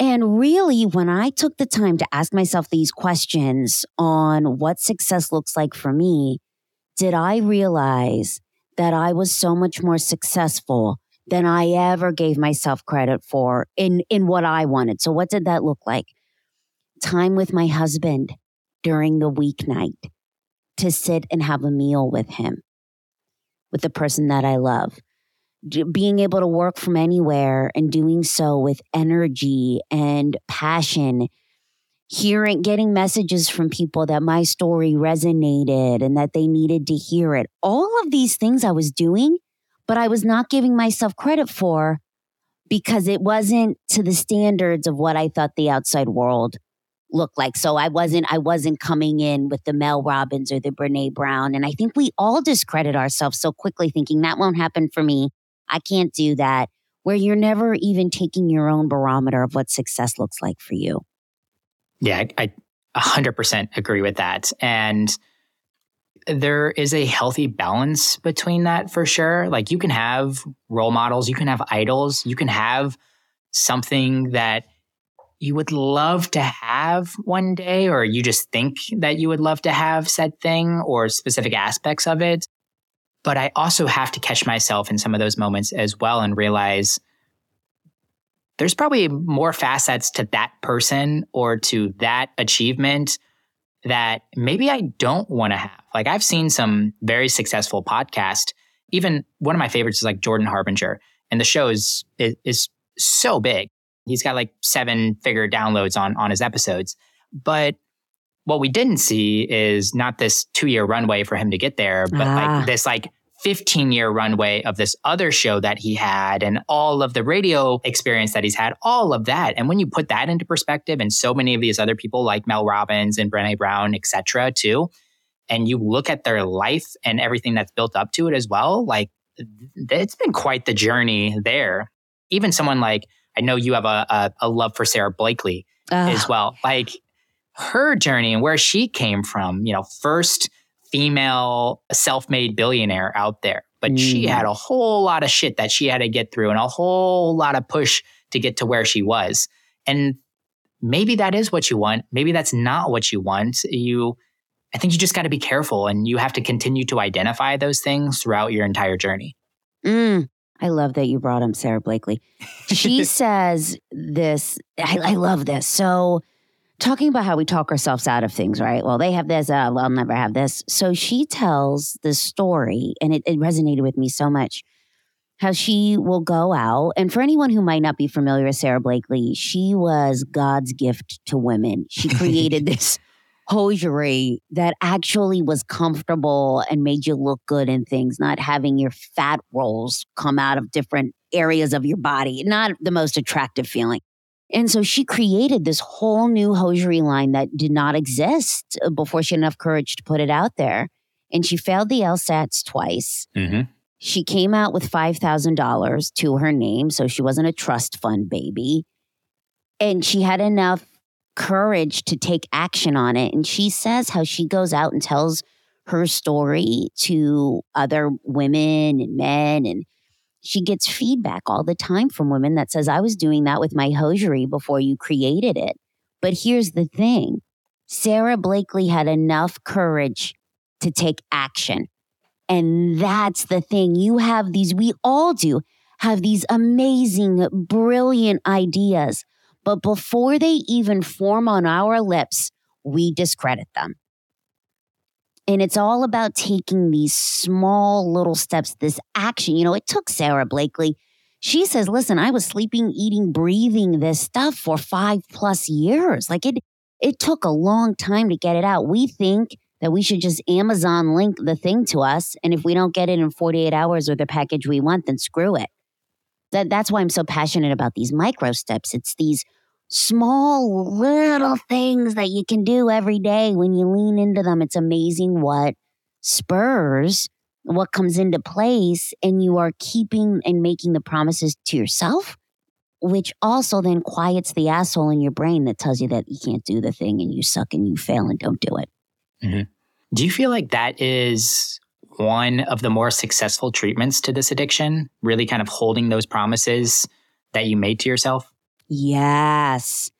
Speaker 2: And really, when I took the time to ask myself these questions on what success looks like for me, did I realize that I was so much more successful than I ever gave myself credit for in, in what I wanted. So, what did that look like? Time with my husband during the weeknight to sit and have a meal with him, with the person that I love. Being able to work from anywhere and doing so with energy and passion hearing, getting messages from people that my story resonated and that they needed to hear it. All of these things I was doing, but I was not giving myself credit for because it wasn't to the standards of what I thought the outside world looked like. So I wasn't, I wasn't coming in with the Mel Robbins or the Brene Brown. And I think we all discredit ourselves so quickly thinking that won't happen for me. I can't do that. Where you're never even taking your own barometer of what success looks like for you.
Speaker 1: Yeah, I, 100% agree with that. And there is a healthy balance between that for sure. Like you can have role models, you can have idols, you can have something that you would love to have one day, or you just think that you would love to have said thing or specific aspects of it. But I also have to catch myself in some of those moments as well and realize there's probably more facets to that person or to that achievement that maybe I don't want to have. Like I've seen some very successful podcast. Even one of my favorites is like Jordan Harbinger, and the show is is, is so big. He's got like seven figure downloads on on his episodes. But what we didn't see is not this two year runway for him to get there, but ah. like this like 15 year runway of this other show that he had and all of the radio experience that he's had, all of that. And when you put that into perspective and so many of these other people like Mel Robbins and Brene Brown, et cetera, too, and you look at their life and everything that's built up to it as well, like it's been quite the journey there. Even someone like, I know you have a, a, a love for Sara Blakely uh. as well. Like her journey and where she came from, you know, first female self-made billionaire out there but mm. she had a whole lot of shit that she had to get through and a whole lot of push to get to where she was and maybe that is what you want maybe that's not what you want you i think you just got to be careful and you have to continue to identify those things throughout your entire journey
Speaker 2: mm. I love that you brought him, Sara Blakely. She [laughs] says this. I, I love this. So talking about how we talk ourselves out of things, right? Well, they have this, uh, I'll never have this. So she tells the story, and it, it resonated with me so much. How she will go out, and for anyone who might not be familiar with Sara Blakely, she was God's gift to women. She created [laughs] this hosiery that actually was comfortable and made you look good in things, not having your fat rolls come out of different areas of your body. Not the most attractive feeling. And so she created this whole new hosiery line that did not exist before she had enough courage to put it out there. And she failed the LSATs twice.
Speaker 1: Mm-hmm.
Speaker 2: She came out with $5,000 to her name. So she wasn't a trust fund baby. And she had enough courage to take action on it. And she says how she goes out and tells her story to other women and men. And she gets feedback all the time from women that says, I was doing that with my hosiery before you created it. But here's the thing Sara Blakely had enough courage to take action. And that's the thing. You have these, we all do have these amazing, brilliant ideas but before they even form on our lips, we discredit them. And it's all about taking these small little steps, this action. You know, it took Sara Blakely. She says, listen, I was sleeping, eating, breathing this stuff for five plus years. Like it, it took a long time to get it out. We think that we should just Amazon link the thing to us. And if we don't get it in 48 hours or the package we want, then screw it. That, that's why I'm so passionate about these micro steps. It's these small little things that you can do every day when you lean into them. It's amazing what spurs what comes into place and you are keeping and making the promises to yourself which also then quiets the asshole in your brain that tells you that you can't do the thing and you suck and you fail and don't do it.
Speaker 1: Mm-hmm. Do you feel like that is one of the more successful treatments to this addiction? Really kind of holding those promises that you made to yourself?
Speaker 2: Yes.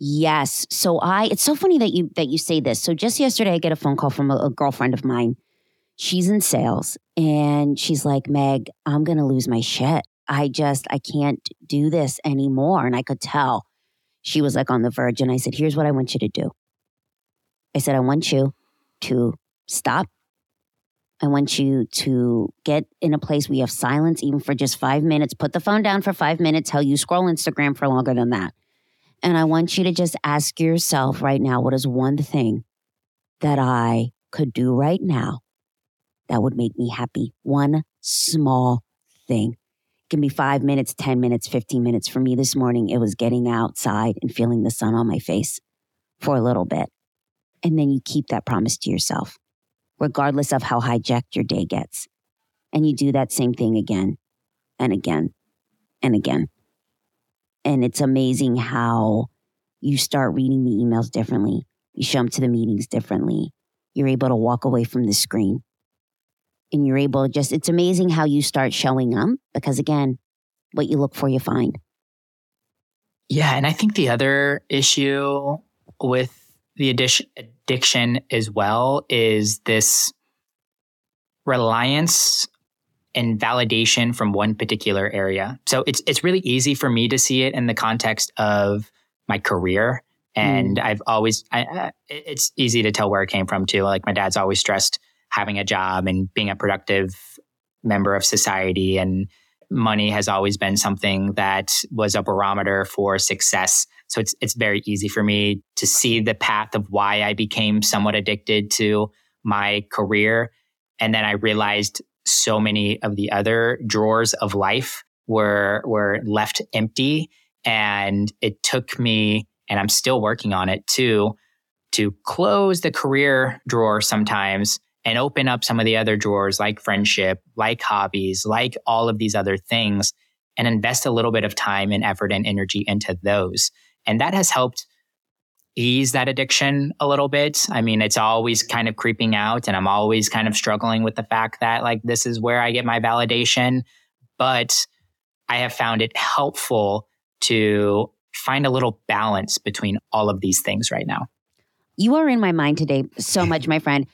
Speaker 2: Yes. So I it's so funny that you that you say this. So just yesterday I get a phone call from a, a girlfriend of mine. She's in sales and she's like, "Meg, I'm going to lose my shit. I just I can't do this anymore." And I could tell she was like on the verge and I said, "Here's what I want you to do." I said, "I want you to stop I want you to get in a place where you have silence, even for just five minutes. Put the phone down for five minutes. Hell, you scroll Instagram for longer than that. And I want you to just ask yourself right now what is one thing that I could do right now that would make me happy? One small thing. It can be five minutes, 10 minutes, 15 minutes. For me this morning, it was getting outside and feeling the sun on my face for a little bit. And then you keep that promise to yourself regardless of how hijacked your day gets. And you do that same thing again and again and again. And it's amazing how you start reading the emails differently. You show up to the meetings differently. You're able to walk away from the screen. And you're able to just, it's amazing how you start showing up because, again, what you look for, you find.
Speaker 1: Yeah. And I think the other issue with the addition, addiction as well is this reliance and validation from one particular area. So it's it's really easy for me to see it in the context of my career, and mm. I've always I, it's easy to tell where it came from too. Like my dad's always stressed having a job and being a productive member of society, and money has always been something that was a barometer for success. So it's it's very easy for me to see the path of why I became somewhat addicted to my career. And then I realized so many of the other drawers of life were were left empty. And it took me, and I'm still working on it too, to close the career drawer sometimes and open up some of the other drawers like friendship, like hobbies, like all of these other things, and invest a little bit of time and effort and energy into those. And that has helped ease that addiction a little bit. I mean, it's always kind of creeping out, and I'm always kind of struggling with the fact that, like, this is where I get my validation. But I have found it helpful to find a little balance between all of these things right now.
Speaker 2: You are in my mind today so much, my friend.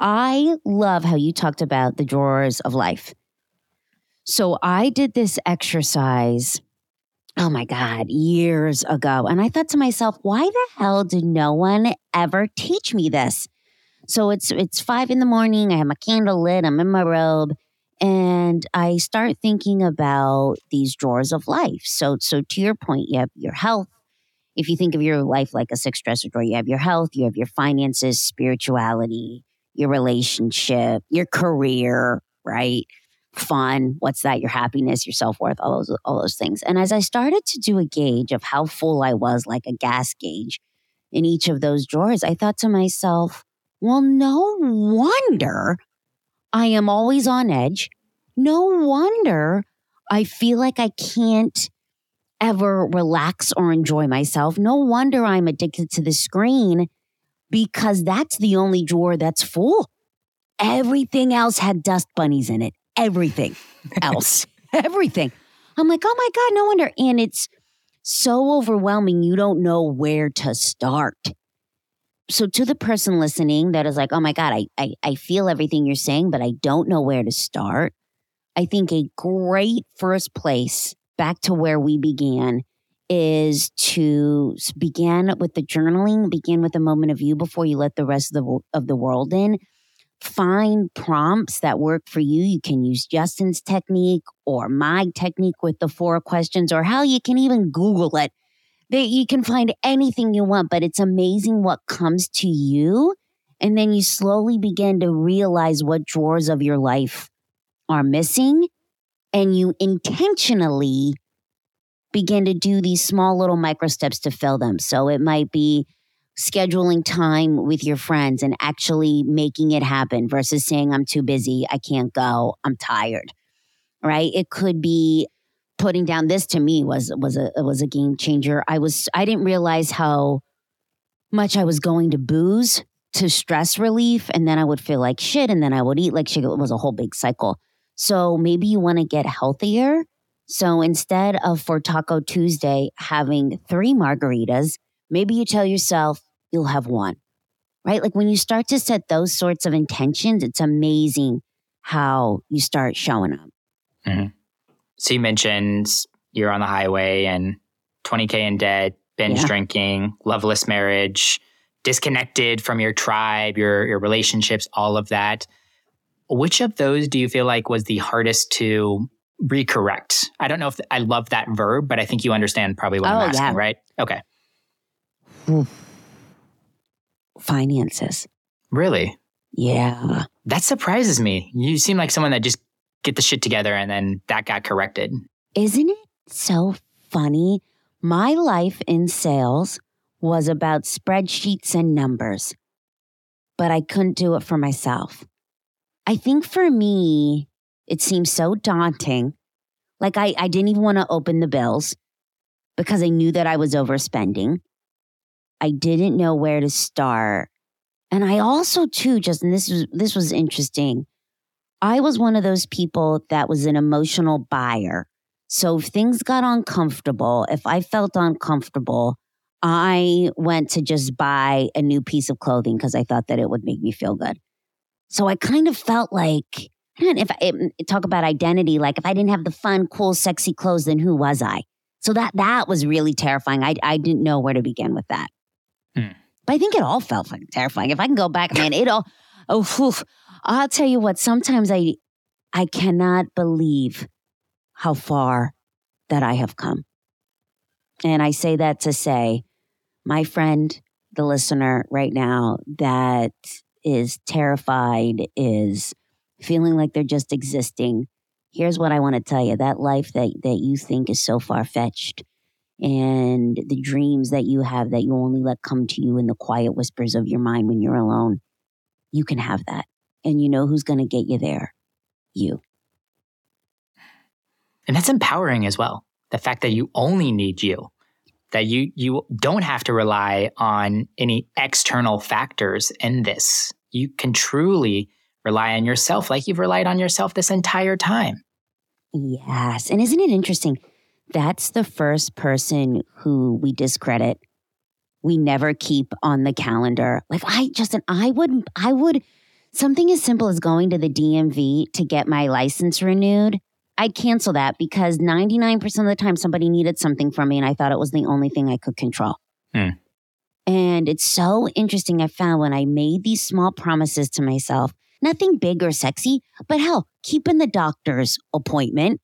Speaker 2: I love how you talked about the drawers of life. So I did this exercise oh my God, years ago. And I thought to myself, why the hell did no one ever teach me this? So it's it's five in the morning. I have my candle lit. I'm in my robe, and I start thinking about these drawers of life. So so to your point, you have your health, if you think of your life like a six dresser drawer, you have your health, you have your finances, spirituality, your relationship, your career, right? Fun, what's that? Your happiness, your self worth, all those, all those things. And as I started to do a gauge of how full I was, like a gas gauge in each of those drawers, I thought to myself, well, no wonder I am always on edge. No wonder I feel like I can't ever relax or enjoy myself. No wonder I'm addicted to the screen because that's the only drawer that's full. Everything else had dust bunnies in it. Everything else. [laughs] Everything. I'm like, oh my God, no wonder. And it's so overwhelming, you don't know where to start. So, to the person listening that is like, oh my God, I, I, I feel everything you're saying, but I don't know where to start. I think a great first place back to where we began is to begin with the journaling, begin with a moment of you before you let the rest of the, of the world in. Find prompts that work for you. You can use Justin's technique or my technique with the four questions, or how you can even Google it. That you can find anything you want, but it's amazing what comes to you. And then you slowly begin to realize what drawers of your life are missing and you intentionally begin to do these small little micro steps to fill them. So it might be scheduling time with your friends and actually making it happen versus saying, I'm too busy, I can't go, I'm tired. Right? It could be putting down this to me was was a was a game changer. I was I didn't realize how much I was going to booze to stress relief and then I would feel like shit and then I would eat like shit. It was a whole big cycle. So maybe you want to get healthier. So instead of for Taco Tuesday having three margaritas, maybe you tell yourself you'll have one, right? Like when you start to set those sorts of intentions, it's amazing how you start showing up.
Speaker 1: Mm-hmm. So you mentioned you're on the highway and 20K in debt, binge yeah. drinking, loveless marriage, disconnected from your tribe, your, your relationships, all of that. Which of those do you feel like was the hardest to recorrect? I don't know if I love that verb, but I think you understand probably what oh, I'm asking, yeah. right? Okay.
Speaker 2: Finances.
Speaker 1: Really?
Speaker 2: Yeah.
Speaker 1: That surprises me. You seem like someone that just get the shit together and then that got corrected.
Speaker 2: Isn't it so funny? My life in sales was about spreadsheets and numbers, but I couldn't do it for myself. I think for me, it seems so daunting. Like I, I didn't even want to open the bills because I knew that I was overspending. I didn't know where to start. And I also too, just and this was this was interesting. I was one of those people that was an emotional buyer. So if things got uncomfortable, if I felt uncomfortable, I went to just buy a new piece of clothing because I thought that it would make me feel good. So I kind of felt like, if I mm, talk about identity, like if I didn't have the fun, cool, sexy clothes, then who was I? So that that was really terrifying. I I didn't know where to begin with that. Hmm. But I think it all felt fucking terrifying. If I can go back, man, it all. Oh, whew, I'll tell you what. Sometimes I I cannot believe how far that I have come. And I say that to say, my friend, the listener right now, that is terrified, is feeling like they're just existing, here's what I want to tell you that life that, that you think is so far fetched and the dreams that you have that you only let come to you in the quiet whispers of your mind when you're alone, you can have that. And you know who's going to get you there? You.
Speaker 1: And that's empowering as well. The fact that you only need you that you you don't have to rely on any external factors in this. You can truly rely on yourself like you've relied on yourself this entire time.
Speaker 2: Yes. And isn't it interesting? That's the first person who we discredit. We never keep on the calendar. Like I Justin, I would I would something as simple as going to the DMV to get my license renewed I'd cancel that because 99% of the time somebody needed something from me and I thought it was the only thing I could control. Hmm. And it's so interesting. I found when I made these small promises to myself, nothing big or sexy, but hell, keeping the doctor's appointment.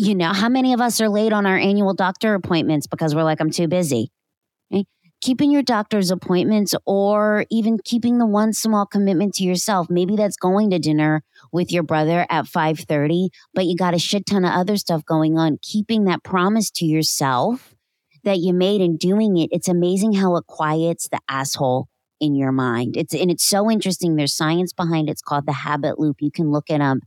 Speaker 2: You know, how many of us are late on our annual doctor appointments because we're like, I'm too busy? keeping your doctor's appointments or even keeping the one small commitment to yourself. Maybe that's going to dinner with your brother at 5:30 but you got a shit ton of other stuff going on. Keeping that promise to yourself that you made and doing it it's amazing how it quiets the asshole in your mind. It's and it's so interesting. There's science behind it. It's called the habit loop. You can look it up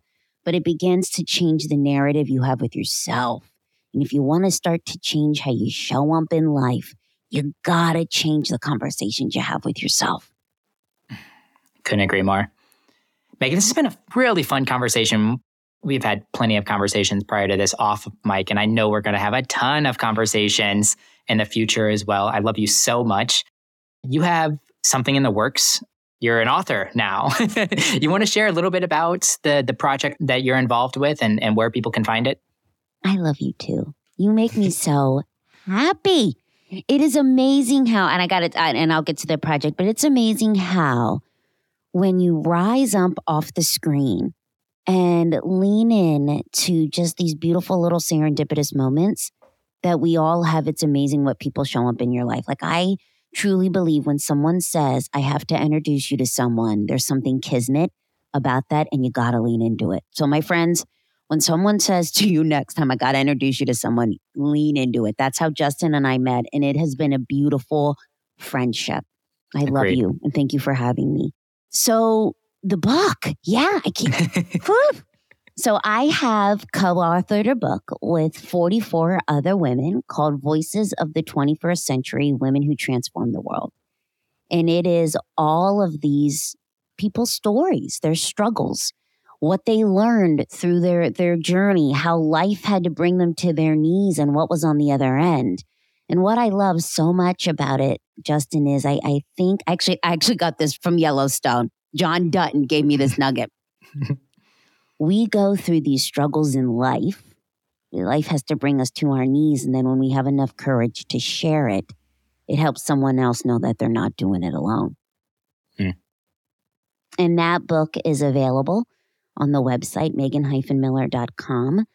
Speaker 2: but it begins to change the narrative you have with yourself and if you want to start to change how you show up in life you gotta change the conversations you have with yourself.
Speaker 1: Couldn't agree more. Megan, this has been a really fun conversation. We've had plenty of conversations prior to this off mic, and I know we're going to have a ton of conversations in the future as well. I love you so much. You have something in the works. You're an author now. [laughs] you want to share a little bit about the the project that you're involved with and, and where people can find it?
Speaker 2: I love you too. You make me [laughs] so happy. It is amazing how, and I got it, and I'll get to the project, but it's amazing how when you rise up off the screen and lean in to just these beautiful little serendipitous moments that we all have, it's amazing what people show up in your life. Like, I truly believe when someone says, I have to introduce you to someone, there's something kismet about that, and you got to lean into it. So, my friends, when someone says to you next time, I got to introduce you to someone, lean into it. That's how Justin and I met. And it has been a beautiful friendship. I Agreed. love you and thank you for having me. So, the book, yeah, I keep. [laughs] so, I have co authored a book with 44 other women called Voices of the 21st Century Women Who Transform the World. And it is all of these people's stories, their struggles, what they learned through their, their journey, how life had to bring them to their knees and what was on the other end. And what I love so much about it, Justin, is I, I think actually I actually got this from Yellowstone. John Dutton gave me this nugget. [laughs] we go through these struggles in life. Life has to bring us to our knees. And then when we have enough courage to share it, it helps someone else know that they're not doing it alone. Mm. And that book is available on the website, megan-miller.com.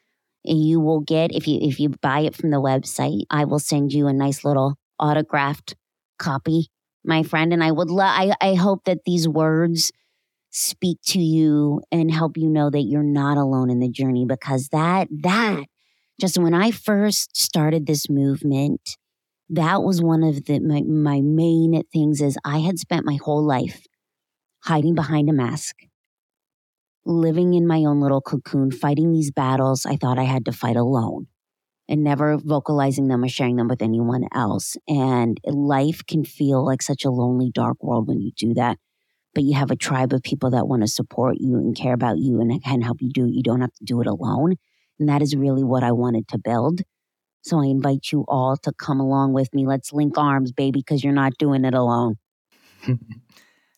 Speaker 2: And you will get, if you if you buy it from the website, I will send you a nice little autographed copy, my friend. And I would love I, I hope that these words speak to you and help you know that you're not alone in the journey because that that just when I first started this movement, that was one of the my, my main things is I had spent my whole life hiding behind a mask living in my own little cocoon, fighting these battles I thought I had to fight alone and never vocalizing them or sharing them with anyone else. And life can feel like such a lonely, dark world when you do that. But you have a tribe of people that want to support you and care about you and can help you do it. You don't have to do it alone. And that is really what I wanted to build. So I invite you all to come along with me. Let's link arms, baby, because you're not doing it alone. [laughs]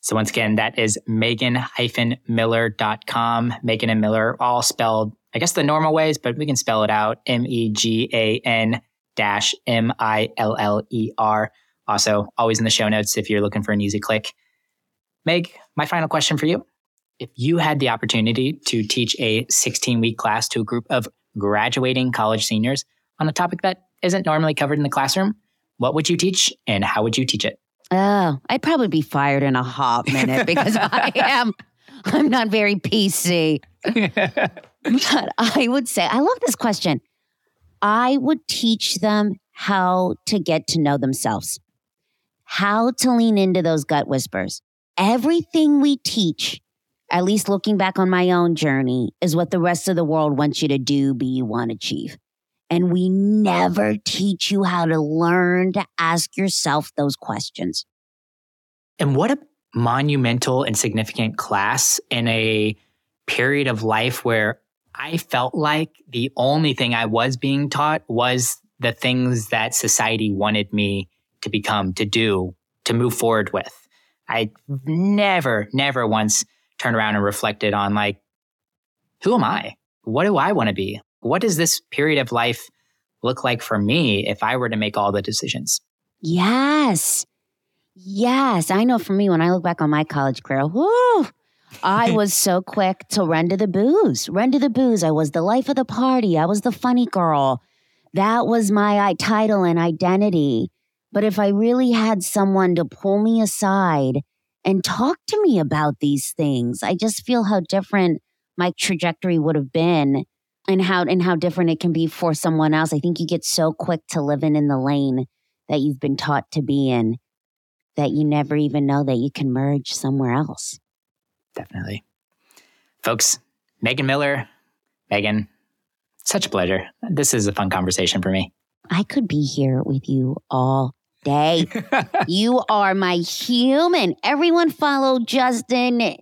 Speaker 1: So once again, that is megan-miller.com. Megan and Miller, all spelled, I guess the normal ways, but we can spell it out. M-E-G-A-N dash M-I-L-L-E-R. Also, always in the show notes if you're looking for an easy click. Meg, my final question for you. If you had the opportunity to teach a 16 week class to a group of graduating college seniors on a topic that isn't normally covered in the classroom, what would you teach and how would you teach it?
Speaker 2: Oh, I'd probably be fired in a hot minute because [laughs] I am I'm not very PC. but I would say, I love this question. I would teach them how to get to know themselves, how to lean into those gut whispers. Everything we teach, at least looking back on my own journey, is what the rest of the world wants you to do, be, you want, to achieve. And we never teach you how to learn to ask yourself those questions.
Speaker 1: And what a monumental and significant class in a period of life where I felt like the only thing I was being taught was the things that society wanted me to become, to do, to move forward with. I never, never once turned around and reflected on like, who am I? What do I want to be? what does this period of life look like for me if I were to make all the decisions?
Speaker 2: Yes. Yes. I know for me, when I look back on my college career, whoo, I [laughs] was so quick to run to the booze, run to the booze. I was the life of the party. I was the funny girl. That was my title and identity. But if I really had someone to pull me aside and talk to me about these things, I just feel how different my trajectory would have been and how and how different it can be for someone else. I think you get so quick to living in the lane that you've been taught to be in that you never even know that you can merge somewhere else.
Speaker 1: Definitely. Folks, Megan Miller, Megan, such a pleasure. This is a fun conversation for me.
Speaker 2: I could be here with you all day. you are my human. Everyone follow Justin.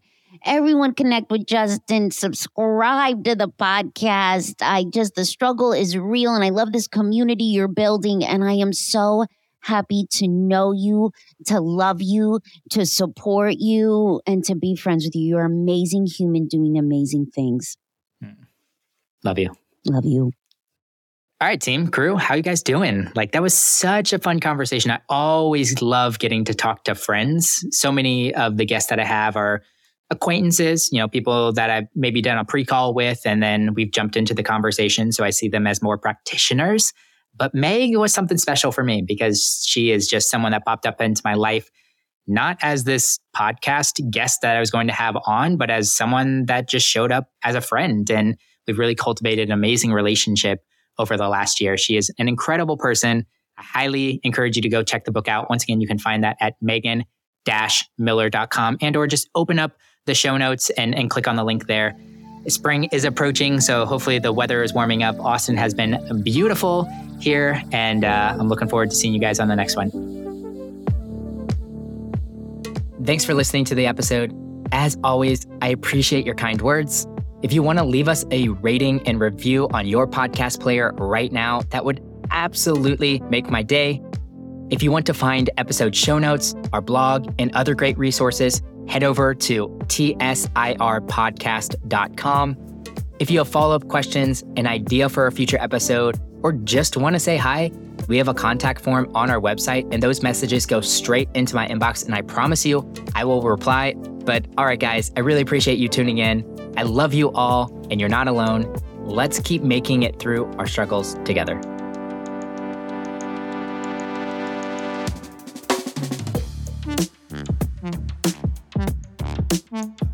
Speaker 2: Everyone connect with Justin. Subscribe to the podcast. I just, the struggle is real and I love this community you're building. And I am so happy to know you, to love you, to support you, and to be friends with you. You're an amazing human doing amazing things.
Speaker 1: Hmm. Love you.
Speaker 2: Love you.
Speaker 1: All right, team, crew, how you guys doing? Like that was such a fun conversation. I always love getting to talk to friends. So many of the guests that I have are acquaintances, you know, people that I've maybe done a pre-call with and then we've jumped into the conversation. So I see them as more practitioners. But Meg was something special for me because she is just someone that popped up into my life, not as this podcast guest that I was going to have on, but as someone that just showed up as a friend. And we've really cultivated an amazing relationship over the last year. She is an incredible person. I highly encourage you to go check the book out. Once again, you can find that at megan miller.com and or just open up the show notes and, and click on the link there. Spring is approaching, so hopefully the weather is warming up. Austin has been beautiful here, and uh, I'm looking forward to seeing you guys on the next one. Thanks for listening to the episode. As always, I appreciate your kind words. If you want to leave us a rating and review on your podcast player right now, that would absolutely make my day. If you want to find episode show notes, our blog, and other great resources, head over to tsirpodcast.com. If you have follow up questions, an idea for a future episode, or just want to say hi, we have a contact form on our website, and those messages go straight into my inbox. And I promise you, I will reply. But all right, guys, I really appreciate you tuning in. I love you all, and you're not alone. Let's keep making it through our struggles together. Mm-hmm.